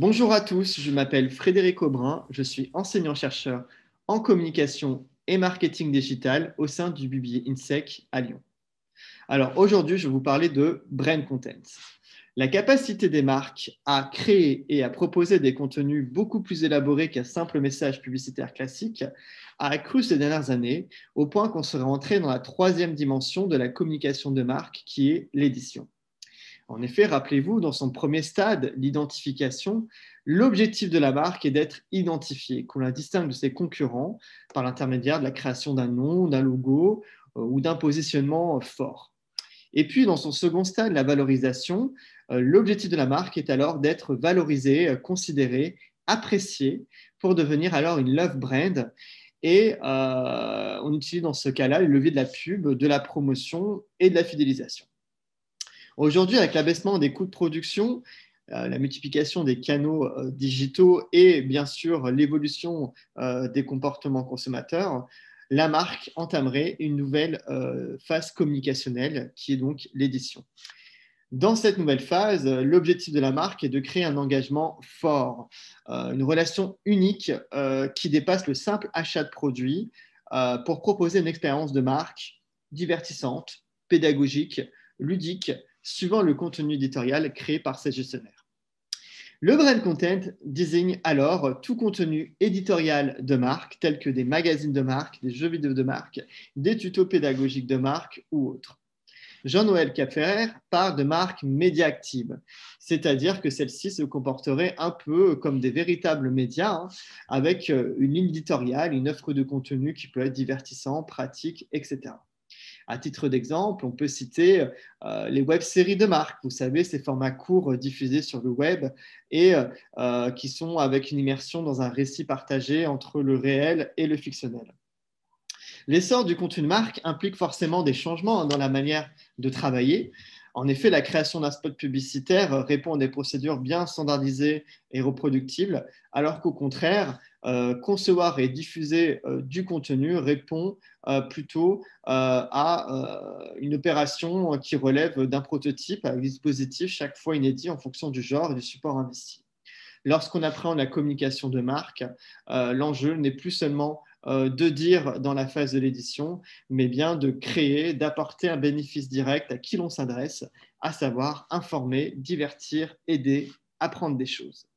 Bonjour à tous, je m'appelle Frédéric Aubrin, je suis enseignant-chercheur en communication et marketing digital au sein du BBA INSEC à Lyon. Alors aujourd'hui, je vais vous parler de brand content. La capacité des marques à créer et à proposer des contenus beaucoup plus élaborés qu'un simple message publicitaire classique a accru ces dernières années au point qu'on serait entré dans la troisième dimension de la communication de marque qui est l'édition. En effet, rappelez-vous, dans son premier stade, l'identification, l'objectif de la marque est d'être identifiée, qu'on la distingue de ses concurrents par l'intermédiaire de la création d'un nom, d'un logo euh, ou d'un positionnement fort. Et puis, dans son second stade, la valorisation, euh, l'objectif de la marque est alors d'être valorisée, euh, considérée, appréciée pour devenir alors une love brand. Et on utilise dans ce cas-là le levier de la pub, de la promotion et de la fidélisation. Aujourd'hui, avec l'abaissement des coûts de production, euh, la multiplication des canaux euh, digitaux et bien sûr l'évolution euh, des comportements consommateurs, la marque entamerait une nouvelle phase communicationnelle qui est donc l'édition. Dans cette nouvelle phase, l'objectif de la marque est de créer un engagement fort, une relation unique qui dépasse le simple achat de produits pour proposer une expérience de marque divertissante, pédagogique, ludique, suivant le contenu éditorial créé par ces gestionnaires. Le brand content désigne alors tout contenu éditorial de marque, tel que des magazines de marque, des jeux vidéo de marque, des tutos pédagogiques de marque ou autres. Jean-Noël Capferrer parle de marque média active, c'est-à-dire que celle-ci se comporterait un peu comme des véritables médias, hein, avec une ligne éditoriale, une offre de contenu qui peut être divertissant, pratique, etc. À titre d'exemple, on peut citer euh, les web-séries de marque. Vous savez, ces formats courts euh, diffusés sur le web et euh, qui sont avec une immersion dans un récit partagé entre le réel et le fictionnel. L'essor du contenu de marque implique forcément des changements dans la manière de travailler. En effet, la création d'un spot publicitaire répond à des procédures bien standardisées et reproductibles, alors qu'au contraire, euh, concevoir et diffuser euh, du contenu répond euh, plutôt à une opération qui relève d'un prototype avec dispositif chaque fois inédit en fonction du genre et du support investi. Lorsqu'on appréhende la communication de marque, l'enjeu n'est plus seulement de dire dans la phase de l'édition, mais bien de créer, d'apporter un bénéfice direct à qui l'on s'adresse, à savoir informer, divertir, aider, apprendre des choses.